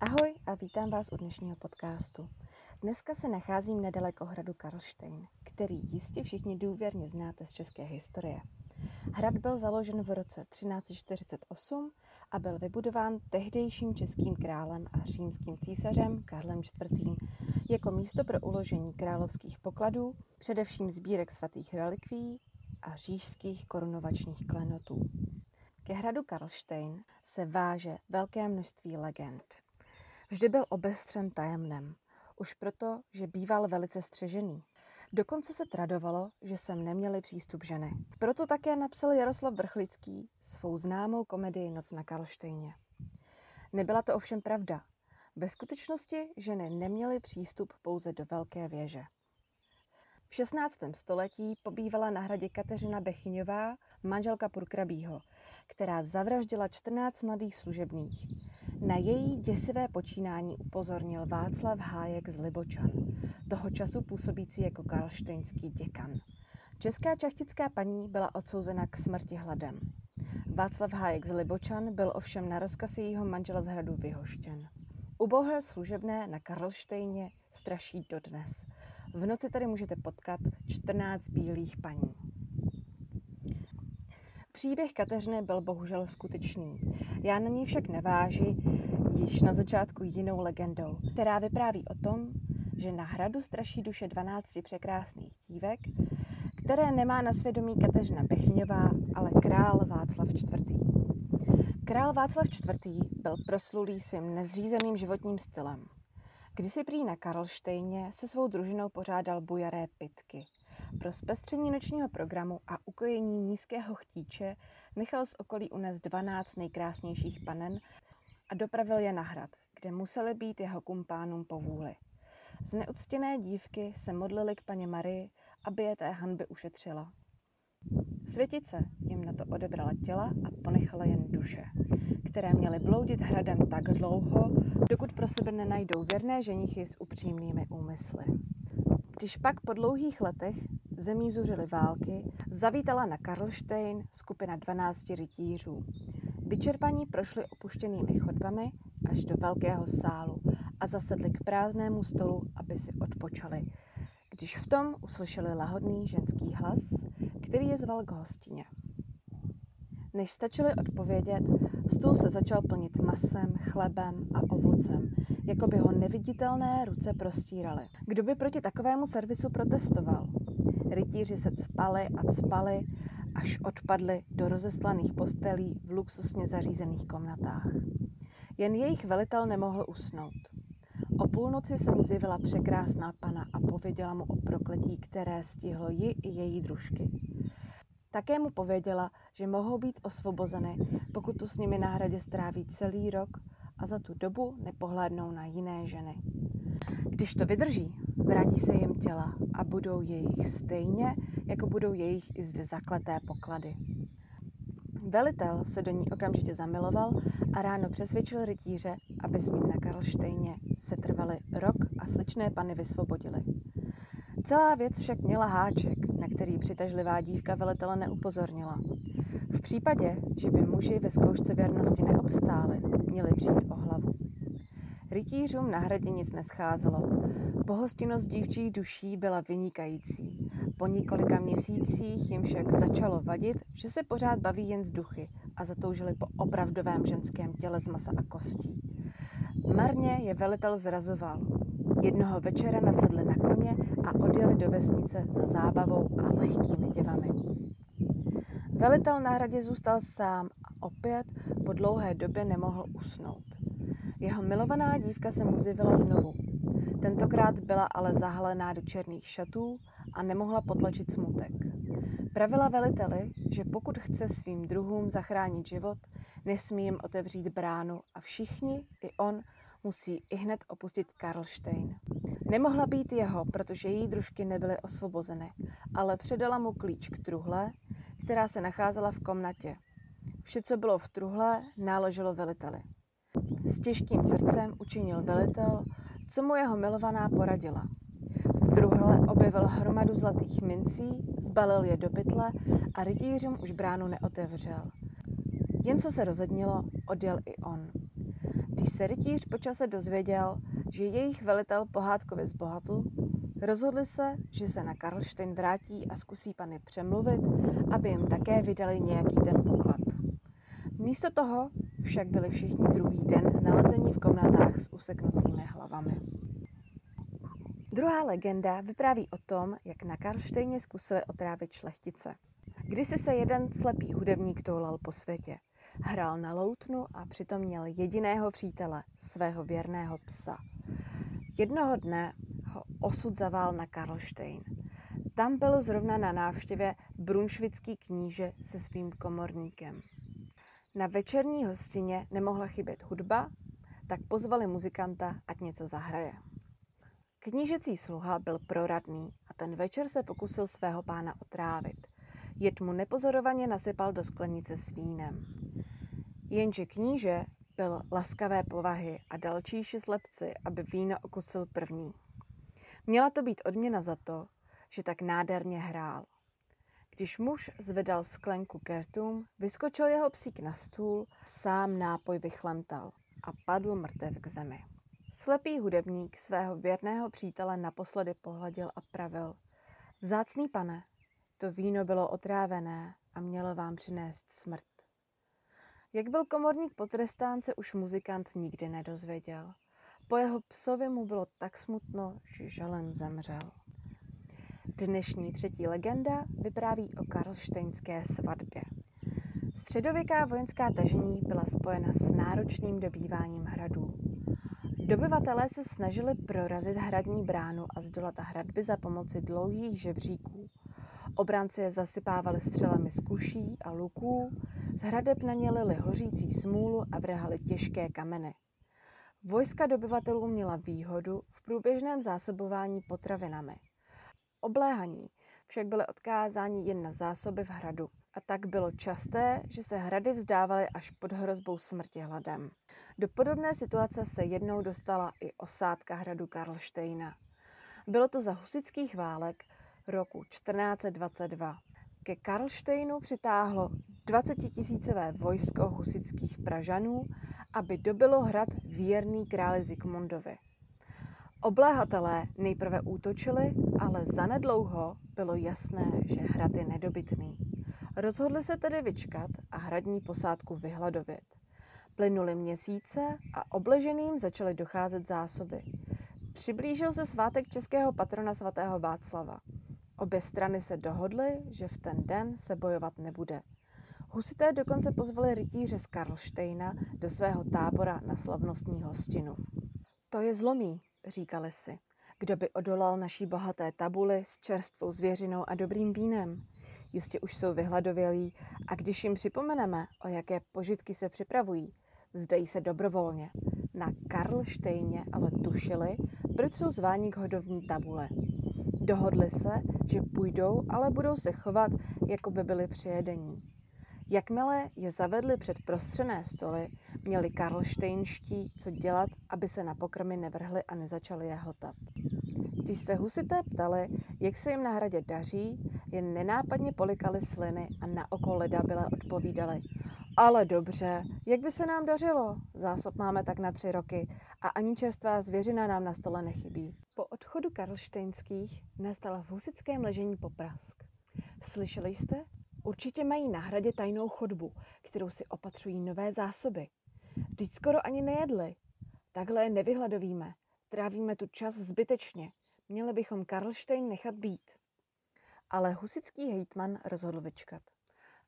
Ahoj a vítám vás u dnešního podcastu. Dneska se nacházím nedaleko hradu Karlštejn, který jistě všichni důvěrně znáte z české historie. Hrad byl založen v roce 1348 a byl vybudován tehdejším českým králem a římským císařem Karlem IV. jako místo pro uložení královských pokladů, především sbírek svatých relikví a řížských korunovačních klenotů. Ke hradu Karlštejn se váže velké množství legend. Vždy byl obestřen tajemnem, už proto, že býval velice střežený. Dokonce se tradovalo, že sem neměli přístup ženy. Proto také napsal Jaroslav Vrchlický svou známou komedii Noc na Karlštejně. Nebyla to ovšem pravda. Ve skutečnosti ženy neměly přístup pouze do Velké věže. V 16. století pobývala na hradě Kateřina Bechyňová, manželka Purkrabího, která zavraždila 14 mladých služebných. Na její děsivé počínání upozornil Václav Hájek z Libočan, toho času působící jako karlštejnský děkan. Česká čachtická paní byla odsouzena k smrti hladem. Václav Hájek z Libočan byl ovšem na rozkaz jejího manžela z hradu vyhoštěn. Ubohé služebné na Karlštejně straší dodnes. V noci tady můžete potkat 14 bílých paní. Příběh Kateřiny byl bohužel skutečný. Já na něj však neváži již na začátku jinou legendou, která vypráví o tom, že na hradu straší duše 12 překrásných dívek, které nemá na svědomí Kateřina Bechňová, ale král Václav IV. Král Václav IV. byl proslulý svým nezřízeným životním stylem. Kdysi prý na Karlštejně se svou družinou pořádal bujaré pitky – pro zpestření nočního programu a ukojení nízkého chtíče nechal z okolí unést 12 nejkrásnějších panen a dopravil je na hrad, kde museli být jeho kumpánům po vůli. Zneuctěné dívky se modlily k paně Marii, aby je té hanby ušetřila. Světice jim na to odebrala těla a ponechala jen duše, které měly bloudit hradem tak dlouho, dokud pro sebe nenajdou věrné ženichy s upřímnými úmysly. Když pak po dlouhých letech zemí zuřily války, zavítala na Karlštejn skupina 12 rytířů. Vyčerpaní prošli opuštěnými chodbami až do velkého sálu a zasedli k prázdnému stolu, aby si odpočali. Když v tom uslyšeli lahodný ženský hlas, který je zval k hostině. Než stačili odpovědět, stůl se začal plnit masem, chlebem a ovocem, jako by ho neviditelné ruce prostíraly. Kdo by proti takovému servisu protestoval? Rytíři se cpali a cpali, až odpadli do rozeslaných postelí v luxusně zařízených komnatách. Jen jejich velitel nemohl usnout. O půlnoci se mu zjevila překrásná pana a pověděla mu o prokletí, které stihlo ji i její družky. Také mu pověděla, že mohou být osvobozeny, pokud tu s nimi na hradě stráví celý rok a za tu dobu nepohlédnou na jiné ženy. Když to vydrží, vrátí se jim těla a budou jejich stejně, jako budou jejich i zde zakleté poklady. Velitel se do ní okamžitě zamiloval a ráno přesvědčil rytíře, aby s ním na Karlštejně se trvali rok a sličné pany vysvobodili. Celá věc však měla háček, na který přitažlivá dívka velitele neupozornila. V případě, že by muži ve zkoušce věrnosti neobstáli, měli přijít o hlavu. Rytířům na hradě nic nescházelo. Pohostinnost dívčích duší byla vynikající. Po několika měsících jim však začalo vadit, že se pořád baví jen z duchy a zatoužili po opravdovém ženském těle z masa a kostí. Marně je velitel zrazoval. Jednoho večera nasedli na koně a odjeli do vesnice za zábavou a lehkými děvami. Velitel na hradě zůstal sám a opět po dlouhé době nemohl usnout. Jeho milovaná dívka se mu zjevila znovu. Tentokrát byla ale zahalená do černých šatů a nemohla potlačit smutek. Pravila veliteli, že pokud chce svým druhům zachránit život, nesmí jim otevřít bránu a všichni, i on, musí i hned opustit Karlštejn. Nemohla být jeho, protože její družky nebyly osvobozeny, ale předala mu klíč k truhle, která se nacházela v komnatě. Vše, co bylo v truhle, náleželo veliteli. S těžkým srdcem učinil velitel, co mu jeho milovaná poradila. V truhle objevil hromadu zlatých mincí, zbalil je do pytle a rytířům už bránu neotevřel. Jen co se rozednilo, odjel i on. Když se rytíř počase dozvěděl, že jejich velitel pohádkově zbohatl, rozhodli se, že se na Karlštejn vrátí a zkusí pany přemluvit, aby jim také vydali nějaký ten poklad. Místo toho však byli všichni druhý den nalezení v komnatách s useknutými hlavami. Druhá legenda vypráví o tom, jak na Karlštejně zkusili otrávit šlechtice. Kdysi se jeden slepý hudebník toulal po světě. Hrál na loutnu a přitom měl jediného přítele, svého věrného psa. Jednoho dne ho osud zavál na Karlštejn. Tam byl zrovna na návštěvě brunšvický kníže se svým komorníkem. Na večerní hostině nemohla chybět hudba, tak pozvali muzikanta, ať něco zahraje. Knížecí sluha byl proradný a ten večer se pokusil svého pána otrávit. Jed mu nepozorovaně nasypal do sklenice s vínem. Jenže kníže byl laskavé povahy a dal číši slepci, aby víno okusil první. Měla to být odměna za to, že tak nádherně hrál. Když muž zvedal sklenku kertum, vyskočil jeho psík na stůl, sám nápoj vychlemtal a padl mrtev k zemi. Slepý hudebník svého věrného přítele naposledy pohladil a pravil. Vzácný pane, to víno bylo otrávené a mělo vám přinést smrt. Jak byl komorník potrestán, se už muzikant nikdy nedozvěděl. Po jeho psovi mu bylo tak smutno, že žalem zemřel. Dnešní třetí legenda vypráví o karlštejnské svatbě. Středověká vojenská tažení byla spojena s náročným dobýváním hradů. Dobyvatelé se snažili prorazit hradní bránu a zdolat hradby za pomoci dlouhých žebříků. Obránci je zasypávali střelami z kuší a luků, z hradeb na ně lili hořící smůlu a vrhali těžké kameny. Vojska dobyvatelů měla výhodu v průběžném zásobování potravinami. Obléhaní však byly odkázáni jen na zásoby v hradu a tak bylo časté, že se hrady vzdávaly až pod hrozbou smrti hladem. Do podobné situace se jednou dostala i osádka hradu Karlštejna. Bylo to za husických válek roku 1422. Ke Karlštejnu přitáhlo 20 tisícové vojsko husických Pražanů, aby dobilo hrad věrný králi Zikmundovi. Obléhatelé nejprve útočili, ale zanedlouho bylo jasné, že hrad je nedobytný. Rozhodli se tedy vyčkat a hradní posádku vyhladovět. Plynuly měsíce a obleženým začaly docházet zásoby. Přiblížil se svátek českého patrona svatého Václava. Obě strany se dohodly, že v ten den se bojovat nebude. Husité dokonce pozvali rytíře z Karlštejna do svého tábora na slavnostní hostinu. To je zlomí, říkali si. Kdo by odolal naší bohaté tabuli s čerstvou zvěřinou a dobrým vínem? Jistě už jsou vyhladovělí a když jim připomeneme, o jaké požitky se připravují, zdají se dobrovolně. Na Karlštejně ale tušili, proč jsou zváni k hodovní tabule. Dohodli se, že půjdou, ale budou se chovat, jako by byli přijedení. Jakmile je zavedli před prostřené stoly, měli karlštejnští co dělat, aby se na pokrmy nevrhli a nezačali je hltat. Když se husité ptali, jak se jim na hradě daří, jen nenápadně polikali sliny a na oko leda byla odpovídali. Ale dobře, jak by se nám dařilo? Zásob máme tak na tři roky a ani čerstvá zvěřina nám na stole nechybí. Po odchodu karlštejnských nastal v husickém ležení poprask. Slyšeli jste? Určitě mají na hradě tajnou chodbu, kterou si opatřují nové zásoby. Vždyť skoro ani nejedli. Takhle je nevyhladovíme. Trávíme tu čas zbytečně. Měli bychom Karlštejn nechat být. Ale husický hejtman rozhodl vyčkat.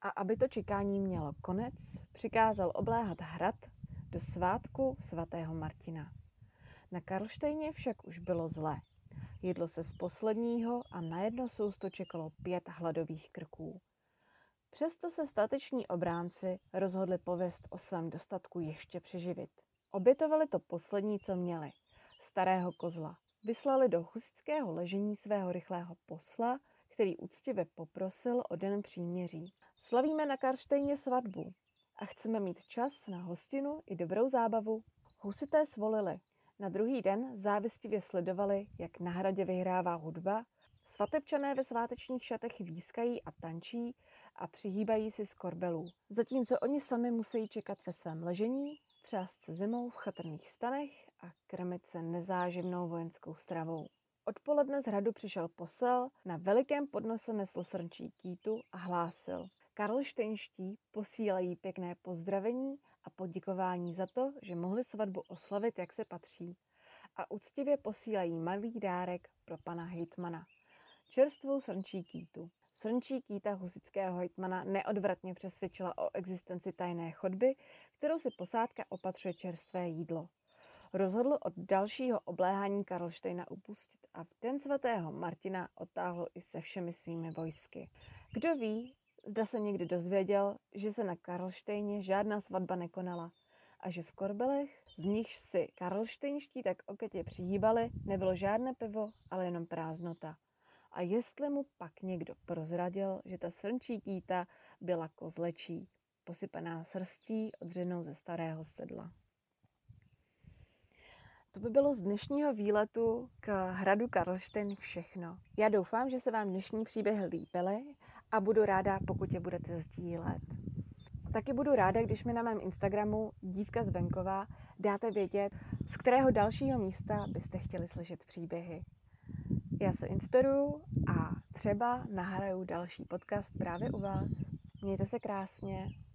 A aby to čekání mělo konec, přikázal obléhat hrad do svátku svatého Martina. Na Karlštejně však už bylo zlé. Jedlo se z posledního a na jedno sousto čekalo pět hladových krků. Přesto se stateční obránci rozhodli pověst o svém dostatku ještě přeživit. Obětovali to poslední, co měli, starého kozla. Vyslali do husického ležení svého rychlého posla, který úctivě poprosil o den příměří. Slavíme na Karštejně svatbu a chceme mít čas na hostinu i dobrou zábavu. Husité svolili. Na druhý den závistivě sledovali, jak na hradě vyhrává hudba, svatebčané ve svátečních šatech výskají a tančí, a přihýbají si z korbelů. Zatímco oni sami musí čekat ve svém ležení, třást se zimou v chatrných stanech a krmit se nezáživnou vojenskou stravou. Odpoledne z hradu přišel posel, na velikém podnose nesl srnčí kýtu a hlásil. Karlštejnští posílají pěkné pozdravení a poděkování za to, že mohli svatbu oslavit, jak se patří. A úctivě posílají malý dárek pro pana hejtmana. Čerstvou srnčí kýtu. Srnčí kýta husického hejtmana neodvratně přesvědčila o existenci tajné chodby, kterou si posádka opatřuje čerstvé jídlo rozhodl od dalšího obléhání Karlštejna upustit a v den svatého Martina odtáhl i se všemi svými vojsky. Kdo ví, zda se někdy dozvěděl, že se na Karlštejně žádná svatba nekonala a že v korbelech, z nichž si karlštejnští tak oketě přihýbali, nebylo žádné pivo, ale jenom prázdnota. A jestli mu pak někdo prozradil, že ta srnčí kýta byla kozlečí, posypaná srstí odřenou ze starého sedla. To by bylo z dnešního výletu k hradu Karlštejn všechno. Já doufám, že se vám dnešní příběhy líbily a budu ráda, pokud je budete sdílet. Taky budu ráda, když mi na mém Instagramu dívka z venkova dáte vědět, z kterého dalšího místa byste chtěli slyšet příběhy. Já se inspiruju a třeba nahraju další podcast právě u vás. Mějte se krásně.